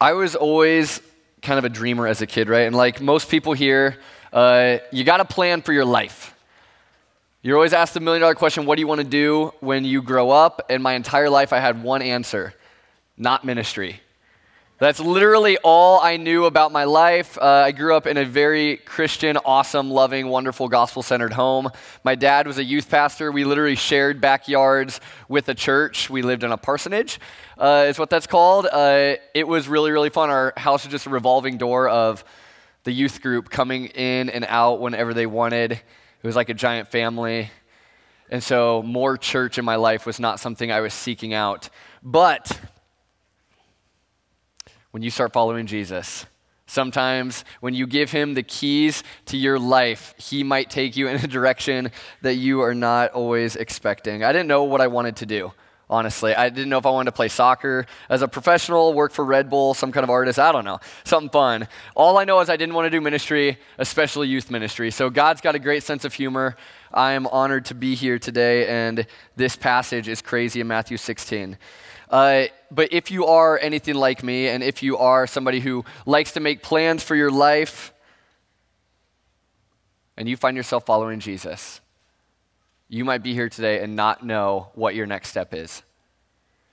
I was always kind of a dreamer as a kid, right? And like most people here, uh, you got a plan for your life. You're always asked the million dollar question what do you want to do when you grow up? And my entire life, I had one answer not ministry. That's literally all I knew about my life. Uh, I grew up in a very Christian, awesome, loving, wonderful, gospel centered home. My dad was a youth pastor. We literally shared backyards with a church. We lived in a parsonage, uh, is what that's called. Uh, it was really, really fun. Our house was just a revolving door of the youth group coming in and out whenever they wanted. It was like a giant family. And so, more church in my life was not something I was seeking out. But when you start following Jesus. Sometimes when you give him the keys to your life, he might take you in a direction that you are not always expecting. I didn't know what I wanted to do, honestly. I didn't know if I wanted to play soccer as a professional, work for Red Bull, some kind of artist, I don't know, something fun. All I know is I didn't want to do ministry, especially youth ministry. So God's got a great sense of humor. I am honored to be here today, and this passage is crazy in Matthew 16. Uh, but if you are anything like me, and if you are somebody who likes to make plans for your life, and you find yourself following Jesus, you might be here today and not know what your next step is.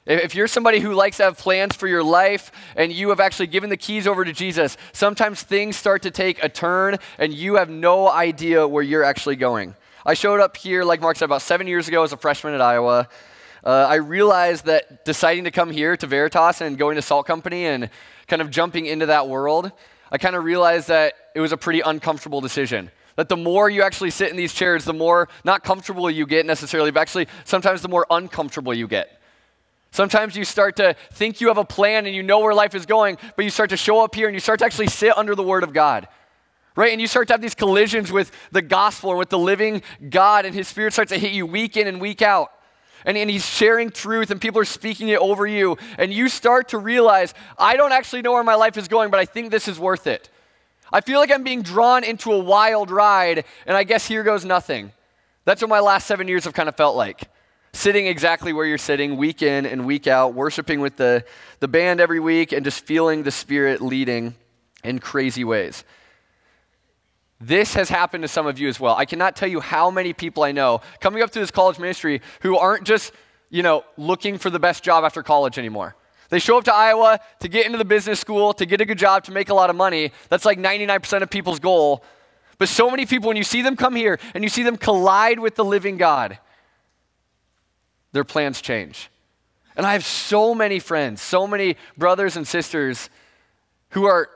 If you're somebody who likes to have plans for your life and you have actually given the keys over to Jesus, sometimes things start to take a turn and you have no idea where you're actually going. I showed up here, like Mark said, about seven years ago as a freshman at Iowa uh, I realized that deciding to come here to Veritas and going to Salt Company and kind of jumping into that world, I kind of realized that it was a pretty uncomfortable decision. That the more you actually sit in these chairs, the more not comfortable you get necessarily, but actually sometimes the more uncomfortable you get. Sometimes you start to think you have a plan and you know where life is going, but you start to show up here and you start to actually sit under the Word of God. Right? And you start to have these collisions with the gospel and with the living God, and His Spirit starts to hit you week in and week out and, and he's sharing truth and people are speaking it over you, and you start to realize, I don't actually know where my life is going, but I think this is worth it. I feel like I'm being drawn into a wild ride, and I guess here goes nothing. That's what my last seven years have kind of felt like. Sitting exactly where you're sitting, week in and week out, worshiping with the, the band every week, and just feeling the Spirit leading in crazy ways. This has happened to some of you as well. I cannot tell you how many people I know coming up to this college ministry who aren't just, you know, looking for the best job after college anymore. They show up to Iowa to get into the business school, to get a good job, to make a lot of money. That's like 99% of people's goal. But so many people, when you see them come here and you see them collide with the living God, their plans change. And I have so many friends, so many brothers and sisters who are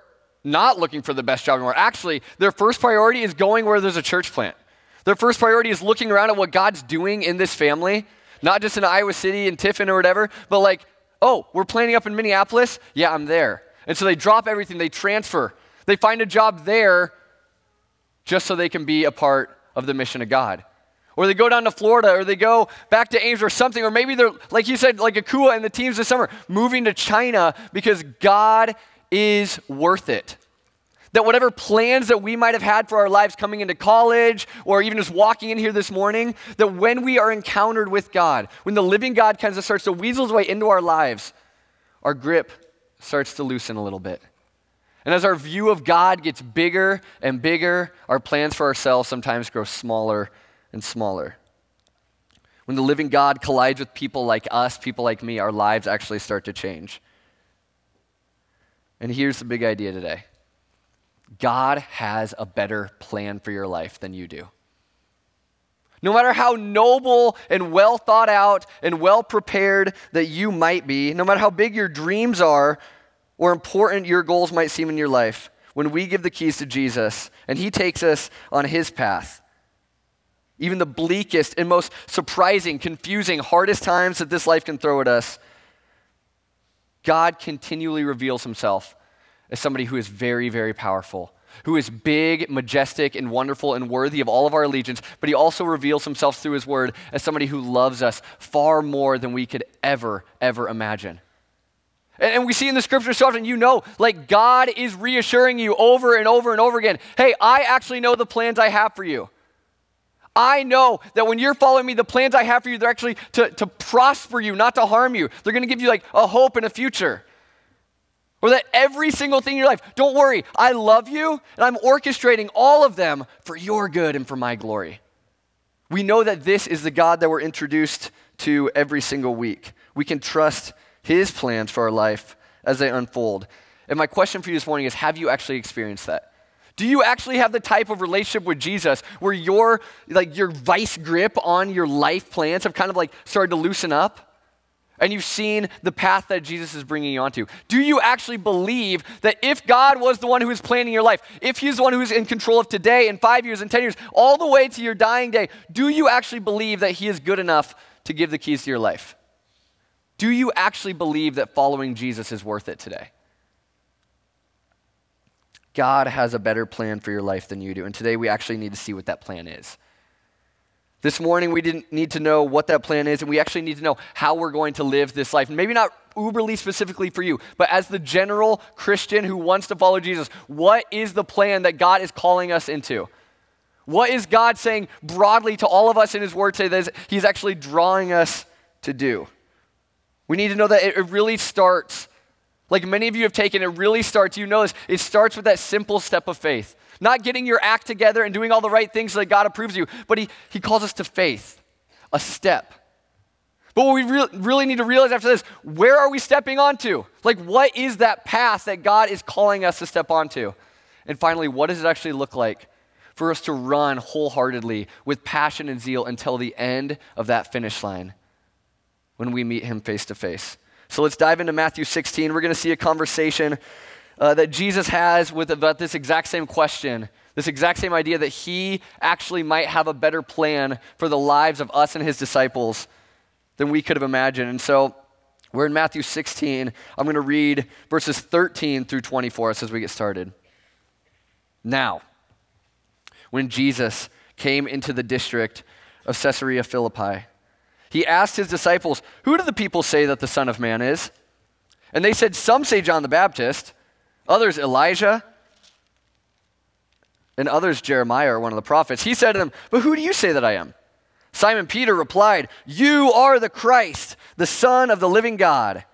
not looking for the best job anymore. Actually, their first priority is going where there's a church plant. Their first priority is looking around at what God's doing in this family, not just in Iowa City and Tiffin or whatever, but like, oh, we're planning up in Minneapolis? Yeah, I'm there. And so they drop everything, they transfer, they find a job there just so they can be a part of the mission of God. Or they go down to Florida, or they go back to Ames or something, or maybe they're, like you said, like Akua and the teams this summer, moving to China because God is worth it. That whatever plans that we might have had for our lives coming into college or even just walking in here this morning, that when we are encountered with God, when the living God kind of starts to weasel his way into our lives, our grip starts to loosen a little bit. And as our view of God gets bigger and bigger, our plans for ourselves sometimes grow smaller and smaller. When the living God collides with people like us, people like me, our lives actually start to change. And here's the big idea today God has a better plan for your life than you do. No matter how noble and well thought out and well prepared that you might be, no matter how big your dreams are or important your goals might seem in your life, when we give the keys to Jesus and He takes us on His path, even the bleakest and most surprising, confusing, hardest times that this life can throw at us, God continually reveals himself as somebody who is very, very powerful, who is big, majestic, and wonderful and worthy of all of our allegiance, but he also reveals himself through his word as somebody who loves us far more than we could ever, ever imagine. And, we see in the scripture so often, you know, like God is reassuring you over and over and over again hey, I actually know the plans I have for you. I know that when you're following me, the plans I have for you, they're actually to, to prosper you, not to harm you. They're going to give you like a hope and a future. Or that every single thing in your life, don't worry, I love you and I'm orchestrating all of them for your good and for my glory. We know that this is the God that we're introduced to every single week. We can trust his plans for our life as they unfold. And my question for you this morning is have you actually experienced that? Do you actually have the type of relationship with Jesus where your like your vice grip on your life plans have kind of like started to loosen up? And you've seen the path that Jesus is bringing you onto. Do you actually believe that if God was the one who is planning your life, if He's the one who's in control of today and five years and 10 years, all the way to your dying day, do you actually believe that He is good enough to give the keys to your life? Do you actually believe that following Jesus is worth it today? God has a better plan for your life than you do. And today we actually need to see what that plan is. This morning we didn't need to know what that plan is, and we actually need to know how we're going to live this life. Maybe not uberly specifically for you, but as the general Christian who wants to follow Jesus, what is the plan that God is calling us into? What is God saying broadly to all of us in His Word today that He's actually drawing us to do? We need to know that it really starts like many of you have taken, it really starts, you know this, it starts with that simple step of faith. Not getting your act together and doing all the right things so that God approves you, but He, he calls us to faith, a step. But what we re- really need to realize after this, where are we stepping onto? Like, what is that path that God is calling us to step onto? And finally, what does it actually look like for us to run wholeheartedly with passion and zeal until the end of that finish line when we meet Him face to face? So let's dive into Matthew 16. We're going to see a conversation uh, that Jesus has with about this exact same question, this exact same idea that he actually might have a better plan for the lives of us and his disciples than we could have imagined. And so we're in Matthew 16. I'm going to read verses 13 through 24 as we get started. Now, when Jesus came into the district of Caesarea Philippi, he asked his disciples, Who do the people say that the Son of Man is? And they said, Some say John the Baptist, others Elijah, and others Jeremiah one of the prophets. He said to them, But who do you say that I am? Simon Peter replied, You are the Christ, the Son of the living God.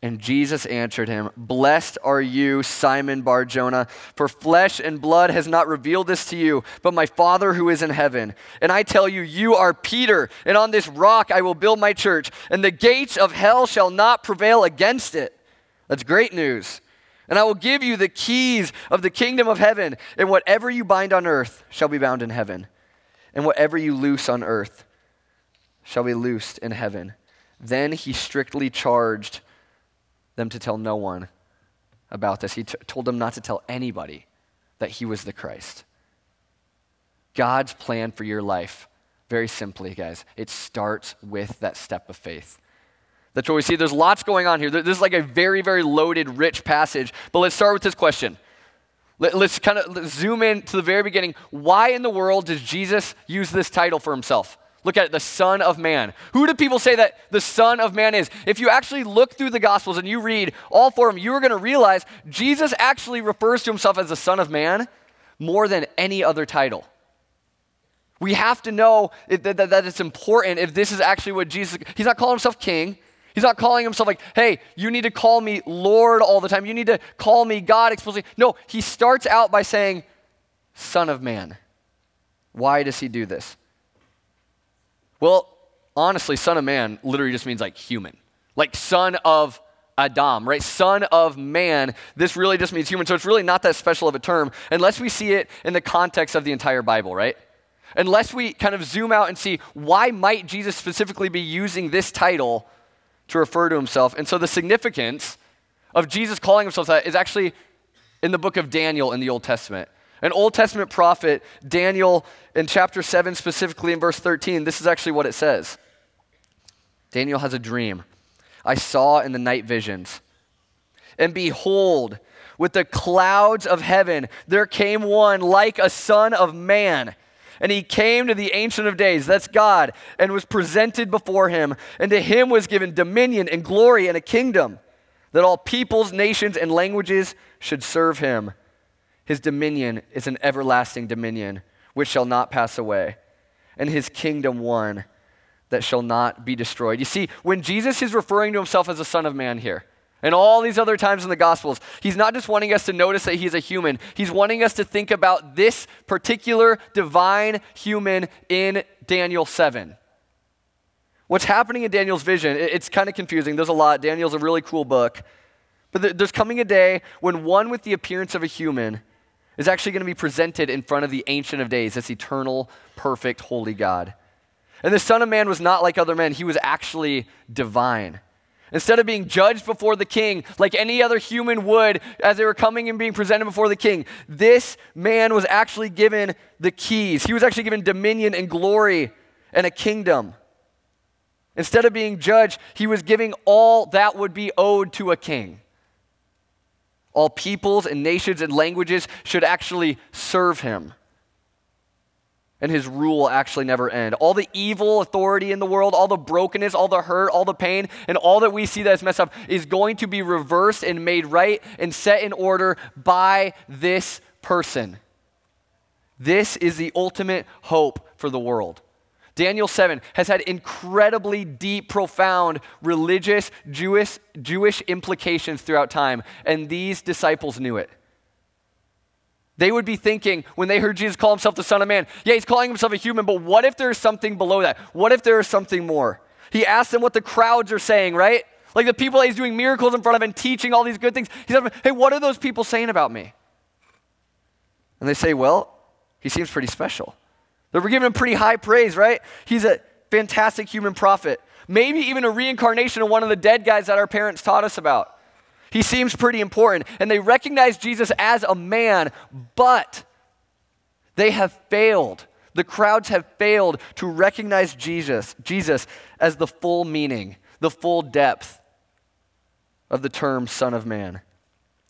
And Jesus answered him, Blessed are you, Simon Bar Jonah, for flesh and blood has not revealed this to you, but my Father who is in heaven. And I tell you, you are Peter, and on this rock I will build my church, and the gates of hell shall not prevail against it. That's great news. And I will give you the keys of the kingdom of heaven, and whatever you bind on earth shall be bound in heaven, and whatever you loose on earth shall be loosed in heaven. Then he strictly charged them to tell no one about this. He t- told them not to tell anybody that he was the Christ. God's plan for your life, very simply, guys, it starts with that step of faith. That's what we see. There's lots going on here. This is like a very, very loaded, rich passage. But let's start with this question. Let, us kind of zoom in to the very beginning. Why in the world does Jesus use this title for himself? Look at it, the Son of Man. Who do people say that the Son of Man is? If you actually look through the Gospels and you read all four of them, you are going to realize Jesus actually refers to himself as the Son of Man more than any other title. We have to know that, that, that it's important if this is actually what Jesus, he's not calling himself king. He's not calling himself like, hey, you need to call me Lord all the time. You need to call me God explicitly. No, he starts out by saying, Son of Man. Why does he do this? Well, honestly, son of man literally just means like human, like son of Adam, right? Son of man. This really just means human. So it's really not that special of a term unless we see it in the context of the entire Bible, right? Unless we kind of zoom out and see why might Jesus specifically be using this title to refer to himself. And so the significance of Jesus calling himself that is actually in the book of Daniel in the Old Testament. An Old Testament prophet, Daniel, in chapter 7, specifically in verse 13, this is actually what it says Daniel has a dream. I saw in the night visions. And behold, with the clouds of heaven, there came one like a son of man. And he came to the Ancient of Days, that's God, and was presented before him. And to him was given dominion and glory and a kingdom, that all peoples, nations, and languages should serve him. His dominion is an everlasting dominion which shall not pass away, and his kingdom one that shall not be destroyed. You see, when Jesus is referring to himself as the Son of Man here, and all these other times in the Gospels, he's not just wanting us to notice that he's a human, he's wanting us to think about this particular divine human in Daniel 7. What's happening in Daniel's vision, it's kind of confusing. There's a lot. Daniel's a really cool book. But there's coming a day when one with the appearance of a human is actually going to be presented in front of the Ancient of Days, this eternal, perfect, holy God. And the Son of Man was not like other men, he was actually divine. Instead of being judged before the king like any other human would as they were coming and being presented before the king, this man was actually given the keys. He was actually given dominion and glory and a kingdom. Instead of being judged, he was giving all that would be owed to a king. All peoples and nations and languages should actually serve him and his rule will actually never end. All the evil authority in the world, all the brokenness, all the hurt, all the pain, and all that we see that's messed up is going to be reversed and made right and set in order by this person. This is the ultimate hope for the world. Daniel 7 has had incredibly deep, profound religious, Jewish, Jewish implications throughout time, and these disciples knew it. They would be thinking when they heard Jesus call himself the Son of Man, yeah, he's calling himself a human, but what if there's something below that? What if there is something more? He asked them what the crowds are saying, right? Like the people that he's doing miracles in front of and teaching all these good things. He said, hey, what are those people saying about me? And they say, well, he seems pretty special. They were giving him pretty high praise, right? He's a fantastic human prophet. Maybe even a reincarnation of one of the dead guys that our parents taught us about. He seems pretty important. And they recognize Jesus as a man, but they have failed. The crowds have failed to recognize Jesus, Jesus as the full meaning, the full depth of the term Son of Man.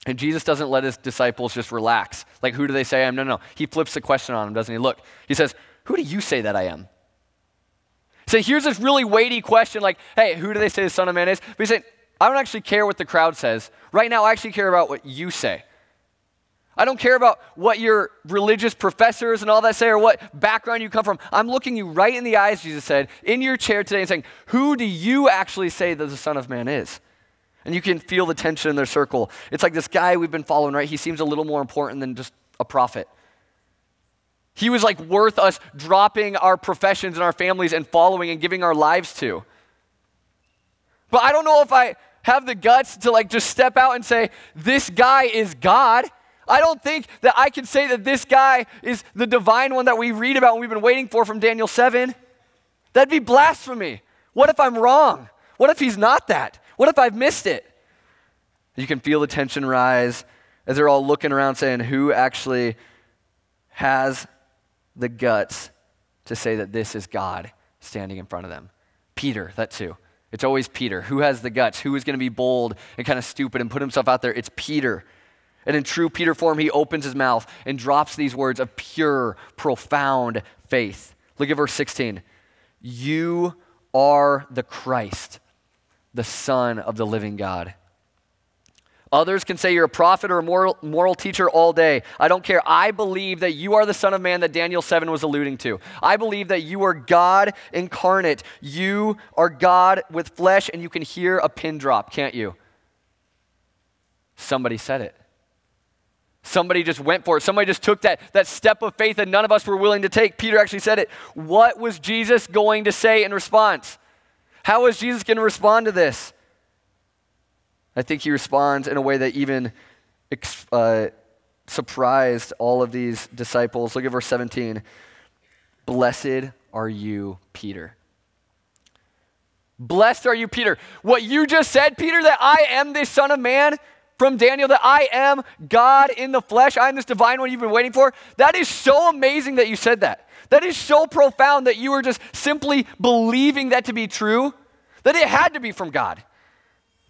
And Jesus doesn't let his disciples just relax. Like, who do they say I am? No, no. He flips the question on them, doesn't he? Look, he says, Who do you say that I am? So here's this really weighty question like, hey, who do they say the Son of Man is? But he said, I don't actually care what the crowd says. Right now, I actually care about what you say. I don't care about what your religious professors and all that say or what background you come from. I'm looking you right in the eyes, Jesus said, in your chair today and saying, Who do you actually say that the Son of Man is? And you can feel the tension in their circle. It's like this guy we've been following, right? He seems a little more important than just a prophet. He was like worth us dropping our professions and our families and following and giving our lives to. But I don't know if I have the guts to like just step out and say, this guy is God. I don't think that I can say that this guy is the divine one that we read about and we've been waiting for from Daniel 7. That'd be blasphemy. What if I'm wrong? What if he's not that? What if I've missed it? You can feel the tension rise as they're all looking around saying, who actually has the guts to say that this is God standing in front of them? Peter, that too. It's always Peter. Who has the guts? Who is going to be bold and kind of stupid and put himself out there? It's Peter. And in true Peter form, he opens his mouth and drops these words of pure, profound faith. Look at verse 16. You are the Christ, the Son of the living God. Others can say you're a prophet or a moral, moral teacher all day. I don't care. I believe that you are the Son of Man that Daniel 7 was alluding to. I believe that you are God incarnate. You are God with flesh, and you can hear a pin drop, can't you? Somebody said it. Somebody just went for it. Somebody just took that, that step of faith that none of us were willing to take. Peter actually said it. What was Jesus going to say in response? How was Jesus going to respond to this? I think he responds in a way that even uh, surprised all of these disciples. Look at verse 17. Blessed are you, Peter. Blessed are you, Peter. What you just said, Peter, that I am the Son of Man from Daniel, that I am God in the flesh, I am this divine one you've been waiting for, that is so amazing that you said that. That is so profound that you were just simply believing that to be true, that it had to be from God.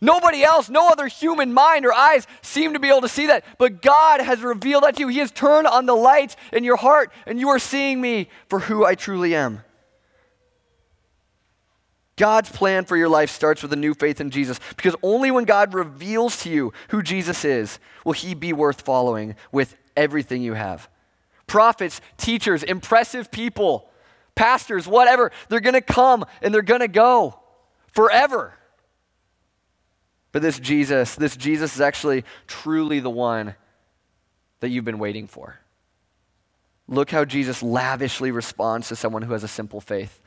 Nobody else, no other human mind or eyes seem to be able to see that. But God has revealed that to you. He has turned on the light in your heart, and you are seeing me for who I truly am. God's plan for your life starts with a new faith in Jesus because only when God reveals to you who Jesus is will he be worth following with everything you have. Prophets, teachers, impressive people, pastors, whatever, they're going to come and they're going to go forever. But this Jesus, this Jesus is actually truly the one that you've been waiting for. Look how Jesus lavishly responds to someone who has a simple faith.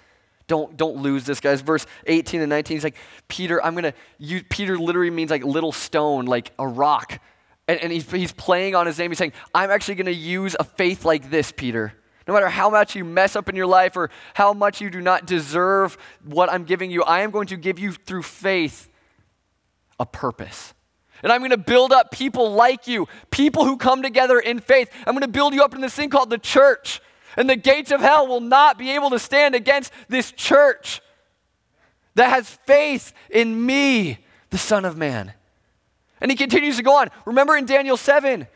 Don't, don't lose this, guys. Verse 18 and 19, he's like, Peter, I'm going to, Peter literally means like little stone, like a rock. And, and he's, he's playing on his name. He's saying, I'm actually going to use a faith like this, Peter. No matter how much you mess up in your life or how much you do not deserve what I'm giving you, I am going to give you through faith a purpose. And I'm going to build up people like you, people who come together in faith. I'm going to build you up in this thing called the church. And the gates of hell will not be able to stand against this church that has faith in me, the Son of Man. And he continues to go on. Remember in Daniel 7,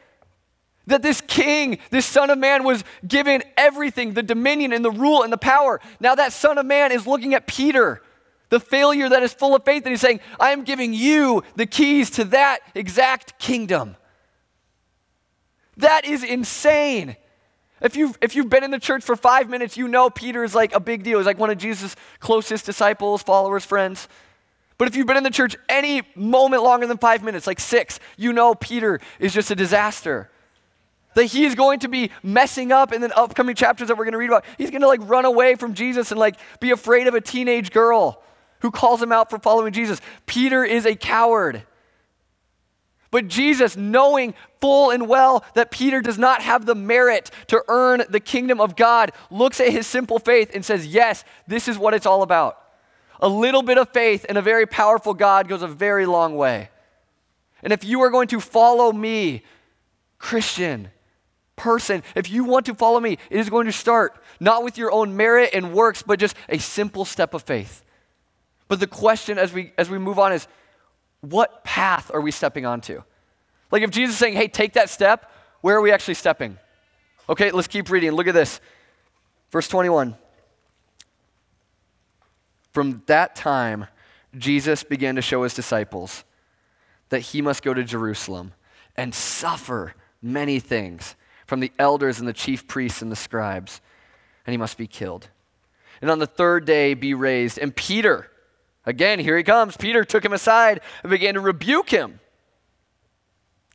that this king, this son of man, was given everything the dominion and the rule and the power. Now, that son of man is looking at Peter, the failure that is full of faith, and he's saying, I am giving you the keys to that exact kingdom. That is insane. If you've, if you've been in the church for five minutes, you know Peter is like a big deal. He's like one of Jesus' closest disciples, followers, friends. But if you've been in the church any moment longer than five minutes, like six, you know Peter is just a disaster that he is going to be messing up in the upcoming chapters that we're going to read about. He's going to like run away from Jesus and like be afraid of a teenage girl who calls him out for following Jesus. Peter is a coward. But Jesus, knowing full and well that Peter does not have the merit to earn the kingdom of God, looks at his simple faith and says, Yes, this is what it's all about. A little bit of faith in a very powerful God goes a very long way. And if you are going to follow me, Christian, person, if you want to follow me, it is going to start not with your own merit and works, but just a simple step of faith. But the question as we as we move on is what path are we stepping onto? Like if Jesus is saying, "Hey, take that step," where are we actually stepping? Okay, let's keep reading. Look at this. Verse 21. From that time, Jesus began to show his disciples that he must go to Jerusalem and suffer many things from the elders and the chief priests and the scribes, and he must be killed. And on the third day be raised. And Peter, again, here he comes. Peter took him aside and began to rebuke him.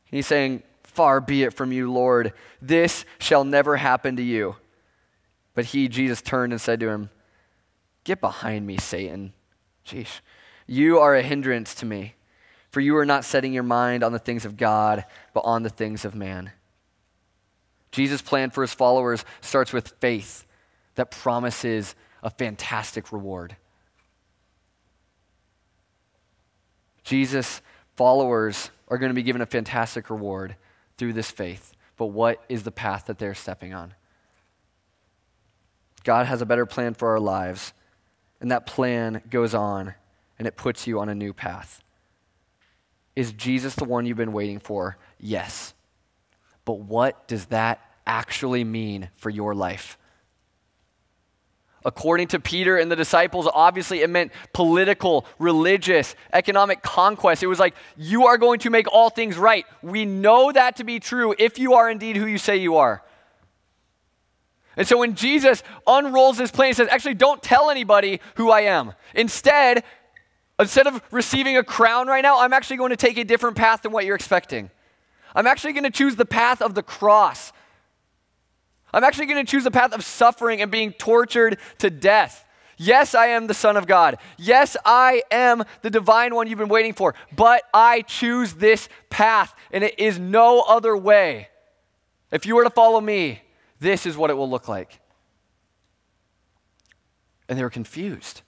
He's saying, Far be it from you, Lord. This shall never happen to you. But he, Jesus, turned and said to him, Get behind me, Satan. Jeez. You are a hindrance to me, for you are not setting your mind on the things of God, but on the things of man. Jesus' plan for his followers starts with faith that promises a fantastic reward. Jesus' followers are going to be given a fantastic reward through this faith. But what is the path that they're stepping on? God has a better plan for our lives, and that plan goes on and it puts you on a new path. Is Jesus the one you've been waiting for? Yes. But what does that actually mean for your life? According to Peter and the disciples, obviously it meant political, religious, economic conquest. It was like, you are going to make all things right. We know that to be true if you are indeed who you say you are. And so when Jesus unrolls this plan, he says, actually, don't tell anybody who I am. Instead, instead of receiving a crown right now, I'm actually going to take a different path than what you're expecting. I'm actually going to choose the path of the cross. I'm actually going to choose the path of suffering and being tortured to death. Yes, I am the Son of God. Yes, I am the divine one you've been waiting for. But I choose this path, and it is no other way. If you were to follow me, this is what it will look like. And they were confused,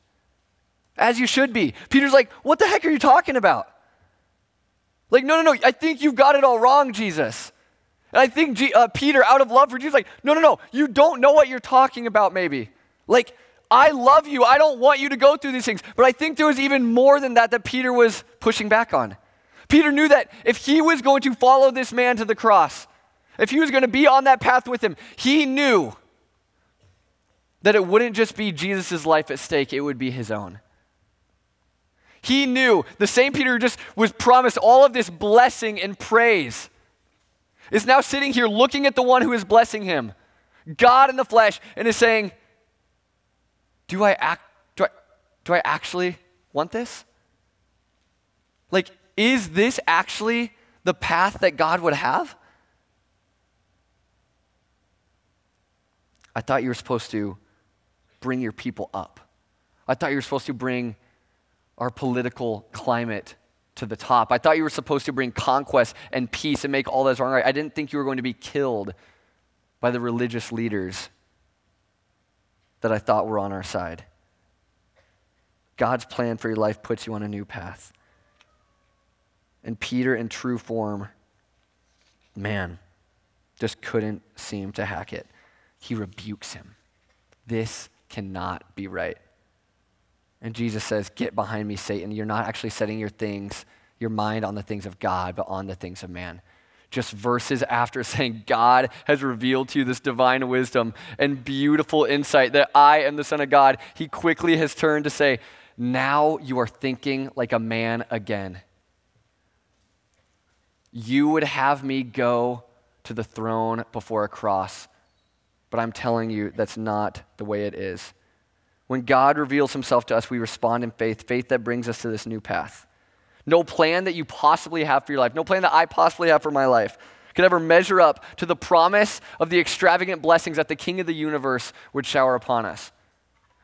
as you should be. Peter's like, What the heck are you talking about? Like, no, no, no, I think you've got it all wrong, Jesus. And I think G, uh, Peter, out of love for Jesus, like, no, no, no, you don't know what you're talking about, maybe. Like, I love you. I don't want you to go through these things. But I think there was even more than that that Peter was pushing back on. Peter knew that if he was going to follow this man to the cross, if he was going to be on that path with him, he knew that it wouldn't just be Jesus' life at stake, it would be his own. He knew the same Peter who just was promised all of this blessing and praise is now sitting here looking at the one who is blessing him, God in the flesh, and is saying, Do I act do I do I actually want this? Like, is this actually the path that God would have? I thought you were supposed to bring your people up. I thought you were supposed to bring our political climate to the top. I thought you were supposed to bring conquest and peace and make all those wrong right. I didn't think you were going to be killed by the religious leaders that I thought were on our side. God's plan for your life puts you on a new path. And Peter, in true form, man, just couldn't seem to hack it. He rebukes him. This cannot be right. And Jesus says, Get behind me, Satan. You're not actually setting your things, your mind on the things of God, but on the things of man. Just verses after saying, God has revealed to you this divine wisdom and beautiful insight that I am the Son of God, he quickly has turned to say, Now you are thinking like a man again. You would have me go to the throne before a cross, but I'm telling you that's not the way it is. When God reveals himself to us, we respond in faith, faith that brings us to this new path. No plan that you possibly have for your life, no plan that I possibly have for my life could ever measure up to the promise of the extravagant blessings that the King of the universe would shower upon us.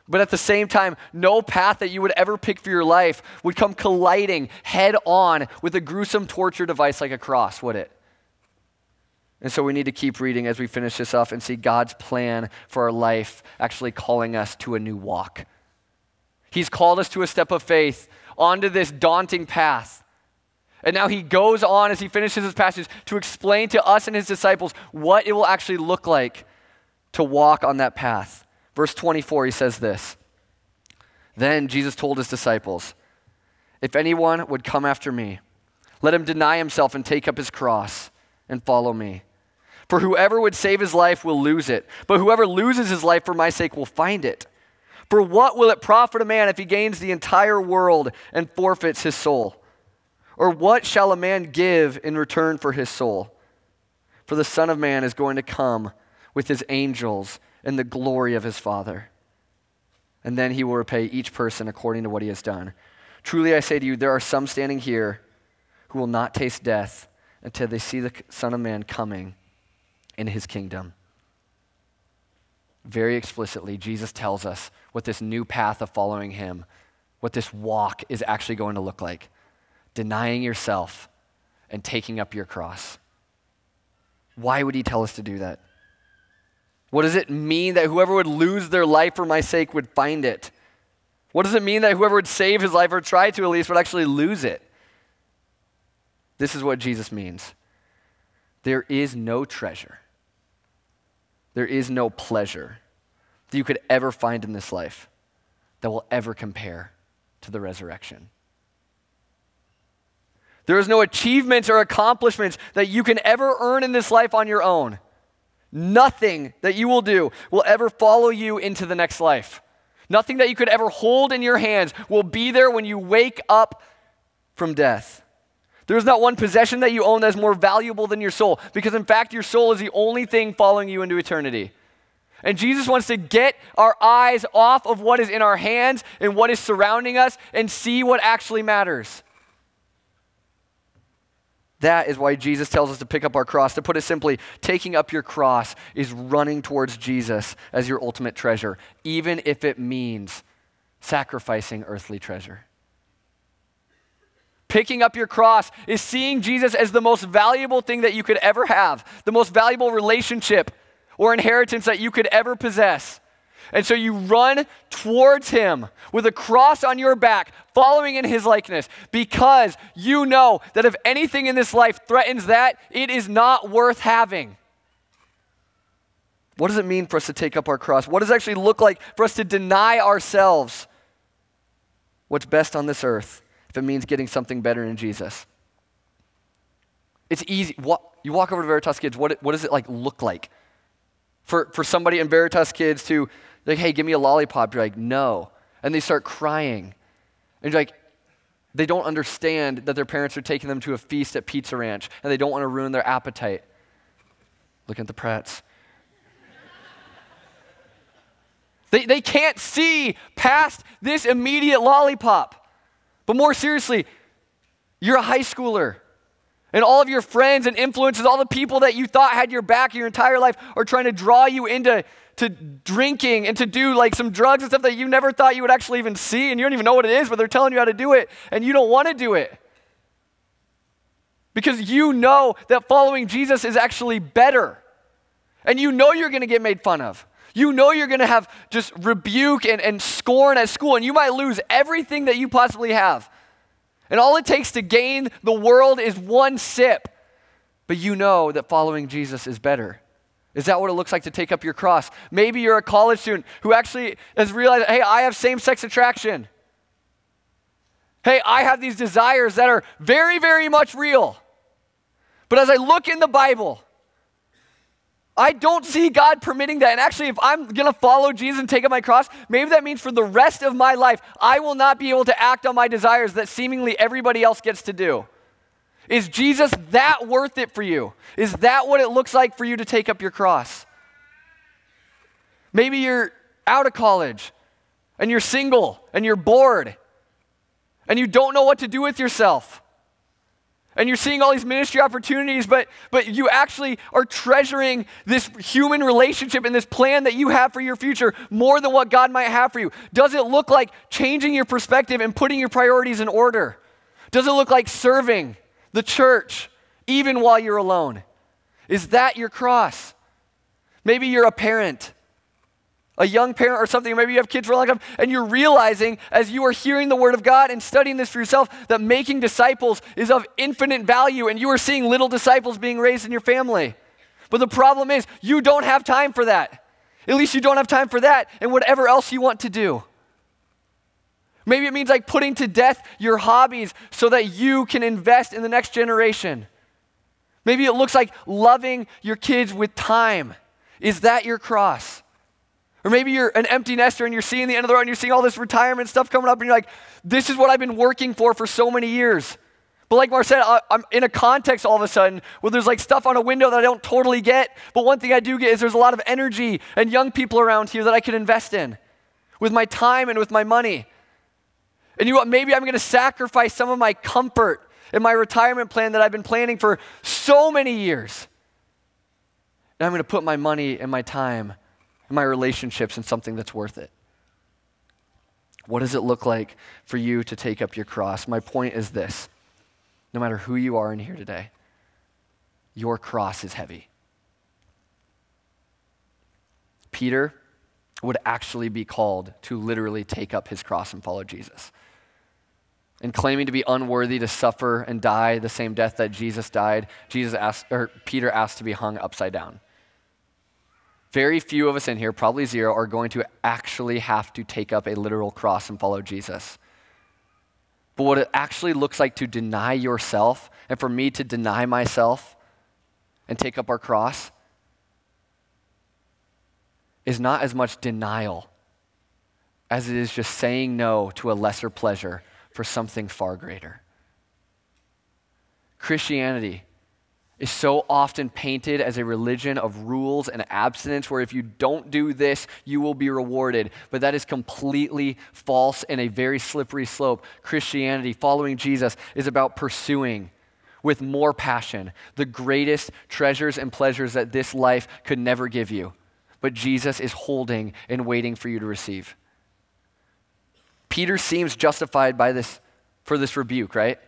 But at the same time, no path that you would ever pick for your life would come colliding head on with a gruesome torture device like a cross, would it? And so we need to keep reading as we finish this off and see God's plan for our life actually calling us to a new walk. He's called us to a step of faith onto this daunting path. And now he goes on as he finishes his passage to explain to us and his disciples what it will actually look like to walk on that path. Verse 24, he says this Then Jesus told his disciples, If anyone would come after me, let him deny himself and take up his cross and follow me. For whoever would save his life will lose it, but whoever loses his life for my sake will find it. For what will it profit a man if he gains the entire world and forfeits his soul? Or what shall a man give in return for his soul? For the Son of Man is going to come with his angels in the glory of his Father. And then he will repay each person according to what he has done. Truly I say to you, there are some standing here who will not taste death until they see the Son of Man coming in his kingdom. Very explicitly, Jesus tells us what this new path of following him, what this walk is actually going to look like denying yourself and taking up your cross. Why would he tell us to do that? What does it mean that whoever would lose their life for my sake would find it? What does it mean that whoever would save his life or try to at least would actually lose it? This is what Jesus means. There is no treasure there is no pleasure that you could ever find in this life that will ever compare to the resurrection. There is no achievements or accomplishments that you can ever earn in this life on your own. Nothing that you will do will ever follow you into the next life. Nothing that you could ever hold in your hands will be there when you wake up from death. There is not one possession that you own that is more valuable than your soul, because in fact, your soul is the only thing following you into eternity. And Jesus wants to get our eyes off of what is in our hands and what is surrounding us and see what actually matters. That is why Jesus tells us to pick up our cross. To put it simply, taking up your cross is running towards Jesus as your ultimate treasure, even if it means sacrificing earthly treasure. Picking up your cross is seeing Jesus as the most valuable thing that you could ever have, the most valuable relationship or inheritance that you could ever possess. And so you run towards him with a cross on your back, following in his likeness, because you know that if anything in this life threatens that, it is not worth having. What does it mean for us to take up our cross? What does it actually look like for us to deny ourselves what's best on this earth? If it means getting something better in Jesus. It's easy. What, you walk over to Veritas Kids, what, what does it like look like? For, for somebody in Veritas Kids to, like, hey, give me a lollipop, you're like, no. And they start crying. And you're like, they don't understand that their parents are taking them to a feast at Pizza Ranch and they don't want to ruin their appetite. Look at the Pratts. they, they can't see past this immediate lollipop. But more seriously, You're a high schooler. And all of your friends and influences, all the people that you thought had your back your entire life are trying to draw you into to drinking and to do like some drugs and stuff that you never thought you would actually even see and you don't even know what it is, but they're telling you how to do it and you don't want to do it. Because you know that following Jesus is actually better. And you know you're going to get made fun of. You know you're going to have just rebuke and, and scorn at school, and you might lose everything that you possibly have. And all it takes to gain the world is one sip. But you know that following Jesus is better. Is that what it looks like to take up your cross? Maybe you're a college student who actually has realized, hey, I have same sex attraction. Hey, I have these desires that are very, very much real. But as I look in the Bible, I don't see God permitting that. And actually, if I'm going to follow Jesus and take up my cross, maybe that means for the rest of my life, I will not be able to act on my desires that seemingly everybody else gets to do. Is Jesus that worth it for you? Is that what it looks like for you to take up your cross? Maybe you're out of college and you're single and you're bored and you don't know what to do with yourself and you're seeing all these ministry opportunities, but, but you actually are treasuring this human relationship and this plan that you have for your future more than what God might have for you. Does it look like changing your perspective and putting your priorities in order? Does it look like serving the church even while you're alone? Is that your cross? Maybe you're a parent a young parent or something, or maybe you have kids for a long time, and you're realizing as you are hearing the Word of God and studying this for yourself that making disciples is of infinite value, and you are seeing little disciples being raised in your family. But the problem is, you don't have time for that. At least you don't have time for that and whatever else you want to do. Maybe it means like putting to death your hobbies so that you can invest in the next generation. Maybe it looks like loving your kids with time. Is that your cross? Or maybe you're an empty nester and you're seeing the end of the road and you're seeing all this retirement stuff coming up and you're like, this is what I've been working for for so many years. But like Mark said, I'm in a context all of a sudden where there's like stuff on a window that I don't totally get. But one thing I do get is there's a lot of energy and young people around here that I can invest in with my time and with my money. And you know what? Maybe I'm going to sacrifice some of my comfort in my retirement plan that I've been planning for so many years. And I'm going to put my money and my time my relationships and something that's worth it? What does it look like for you to take up your cross? My point is this no matter who you are in here today, your cross is heavy. Peter would actually be called to literally take up his cross and follow Jesus. And claiming to be unworthy to suffer and die the same death that Jesus died, Jesus asked, or Peter asked to be hung upside down. Very few of us in here, probably zero, are going to actually have to take up a literal cross and follow Jesus. But what it actually looks like to deny yourself, and for me to deny myself and take up our cross, is not as much denial as it is just saying no to a lesser pleasure for something far greater. Christianity is so often painted as a religion of rules and abstinence, where if you don't do this, you will be rewarded. But that is completely false and a very slippery slope. Christianity, following Jesus, is about pursuing with more passion the greatest treasures and pleasures that this life could never give you. But Jesus is holding and waiting for you to receive. Peter seems justified by this for this rebuke, right?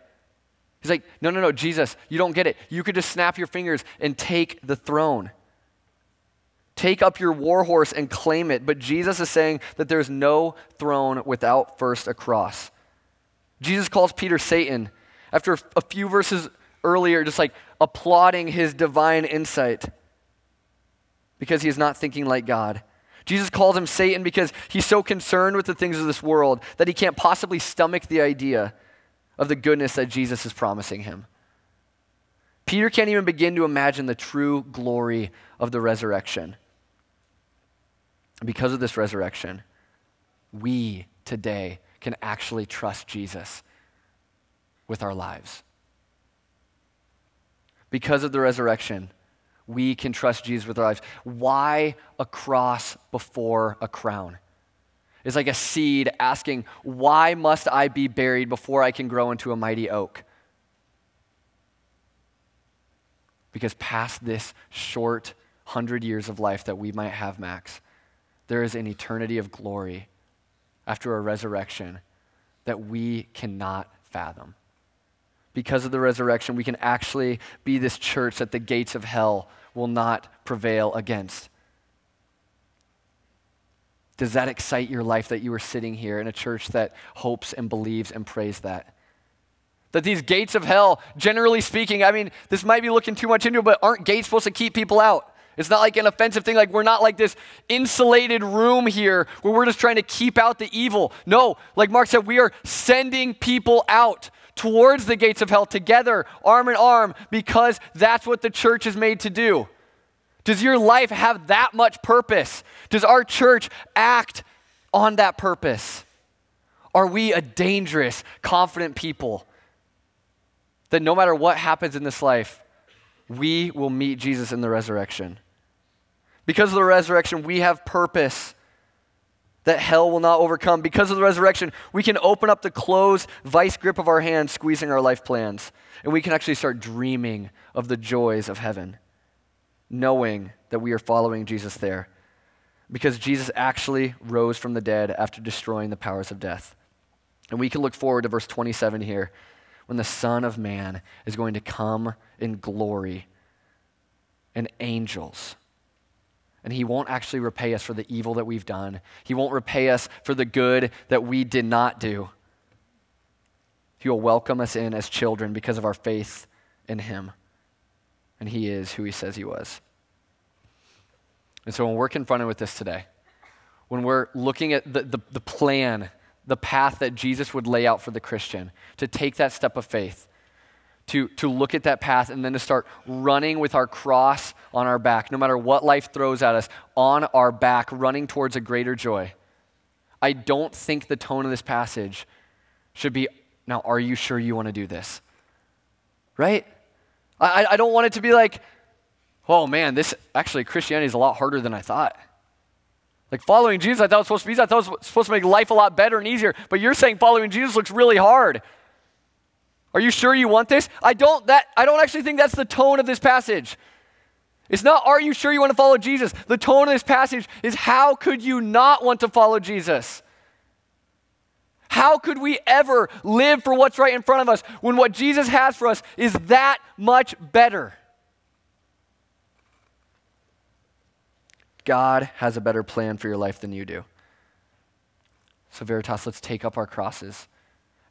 He's like, no, no, no, Jesus, you don't get it. You could just snap your fingers and take the throne. Take up your war horse and claim it. But Jesus is saying that there's no throne without first a cross. Jesus calls Peter Satan after a few verses earlier, just like applauding his divine insight because he is not thinking like God. Jesus calls him Satan because he's so concerned with the things of this world that he can't possibly stomach the idea of the goodness that Jesus is promising him. Peter can't even begin to imagine the true glory of the resurrection. Because of this resurrection, we today can actually trust Jesus with our lives. Because of the resurrection, we can trust Jesus with our lives. Why a cross before a crown? is like a seed asking, Why must I be buried before I can grow into a mighty oak? Because past this short hundred years of life that we might have, Max, there is an eternity of glory after a resurrection that we cannot fathom. Because of the resurrection, we can actually be this church that the gates of hell will not prevail against. Does that excite your life that you are sitting here in a church that hopes and believes and prays that? That these gates of hell, generally speaking, I mean, this might be looking too much into it, but aren't gates supposed to keep people out? It's not like an offensive thing, like we're not like this insulated room here where we're just trying to keep out the evil. No, like Mark said, we are sending people out towards the gates of hell together, arm in arm, because that's what the church is made to do. Does your life have that much purpose? Does our church act on that purpose? Are we a dangerous, confident people that no matter what happens in this life, we will meet Jesus in the resurrection? Because of the resurrection, we have purpose that hell will not overcome. Because of the resurrection, we can open up the closed vice grip of our hands, squeezing our life plans. And we can actually start dreaming of the joys of heaven, knowing that we are following Jesus there. Because Jesus actually rose from the dead after destroying the powers of death. And we can look forward to verse 27 here when the Son of Man is going to come in glory and angels and He won't actually repay us for the evil that we've done. He won't repay us for the good that we did not do. He will welcome us in as children because of our faith in Him. And He is who He says He was. And so when we're confronted with this today, when we're looking at the, the, the plan, the path that Jesus would lay out for the Christian to take that step of faith, to, to look at that path and then to start running with our cross on our back, no matter what life throws at us, on our back, running towards a greater joy. I don't think the tone of this passage should be, now, are you sure you want to do this? Right? I, I don't want it to be like, oh man, this actually, Christianity is a lot harder than I thought. Like following Jesus, I thought it was supposed to be, I thought it was supposed to make life a lot better and easier, but you're saying following Jesus looks really hard. Are you sure you want this? I don't that I don't actually think that's the tone of this passage. It's not are you sure you want to follow Jesus? The tone of this passage is how could you not want to follow Jesus? How could we ever live for what's right in front of us when what Jesus has for us is that much better? God has a better plan for your life than you do. So, Veritas, let's take up our crosses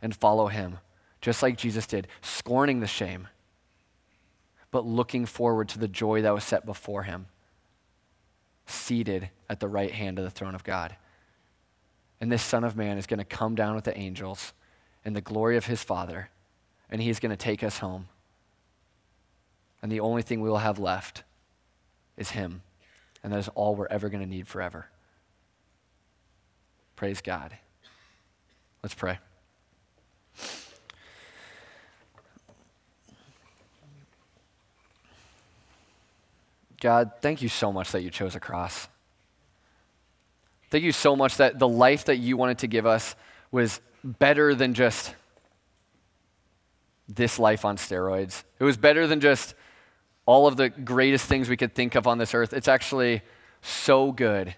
and follow him just like Jesus did, scorning the shame, but looking forward to the joy that was set before him, seated at the right hand of the throne of God. And this Son of Man is going to come down with the angels in the glory of his Father, and he's going to take us home. And the only thing we will have left is him. And that is all we're ever going to need forever. Praise God. Let's pray. God, thank you so much that you chose a cross. Thank you so much that the life that you wanted to give us was better than just this life on steroids. It was better than just all of the greatest things we could think of on this earth. It's actually so good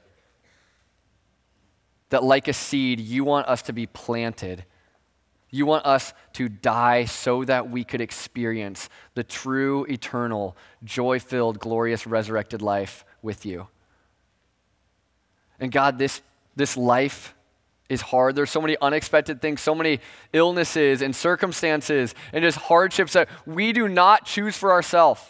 that, like a seed, you want us to be planted you want us to die so that we could experience the true, eternal, joy filled, glorious, resurrected life with you. And God, this, this life is hard. There's so many unexpected things, so many illnesses and circumstances and just hardships that we do not choose for ourselves.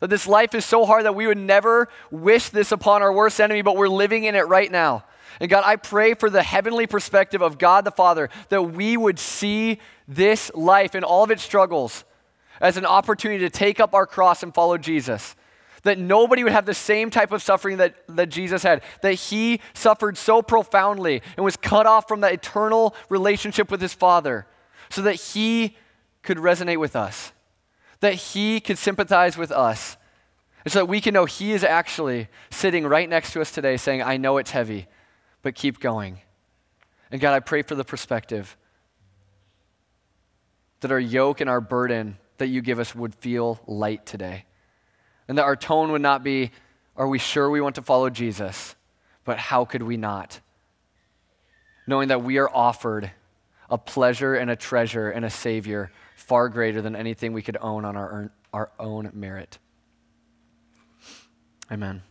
That this life is so hard that we would never wish this upon our worst enemy, but we're living in it right now. And God, I pray for the heavenly perspective of God the Father that we would see this life and all of its struggles as an opportunity to take up our cross and follow Jesus. That nobody would have the same type of suffering that, that Jesus had. That he suffered so profoundly and was cut off from that eternal relationship with his Father so that he could resonate with us, that he could sympathize with us, and so that we can know he is actually sitting right next to us today saying, I know it's heavy but keep going. And God, I pray for the perspective that our yoke and our burden that you give us would feel light today. And that our tone would not be, are we sure we want to follow Jesus? But how could we not? Knowing that we are offered a pleasure and a treasure and a Savior far greater than anything we could own on our, our own merit. Amen.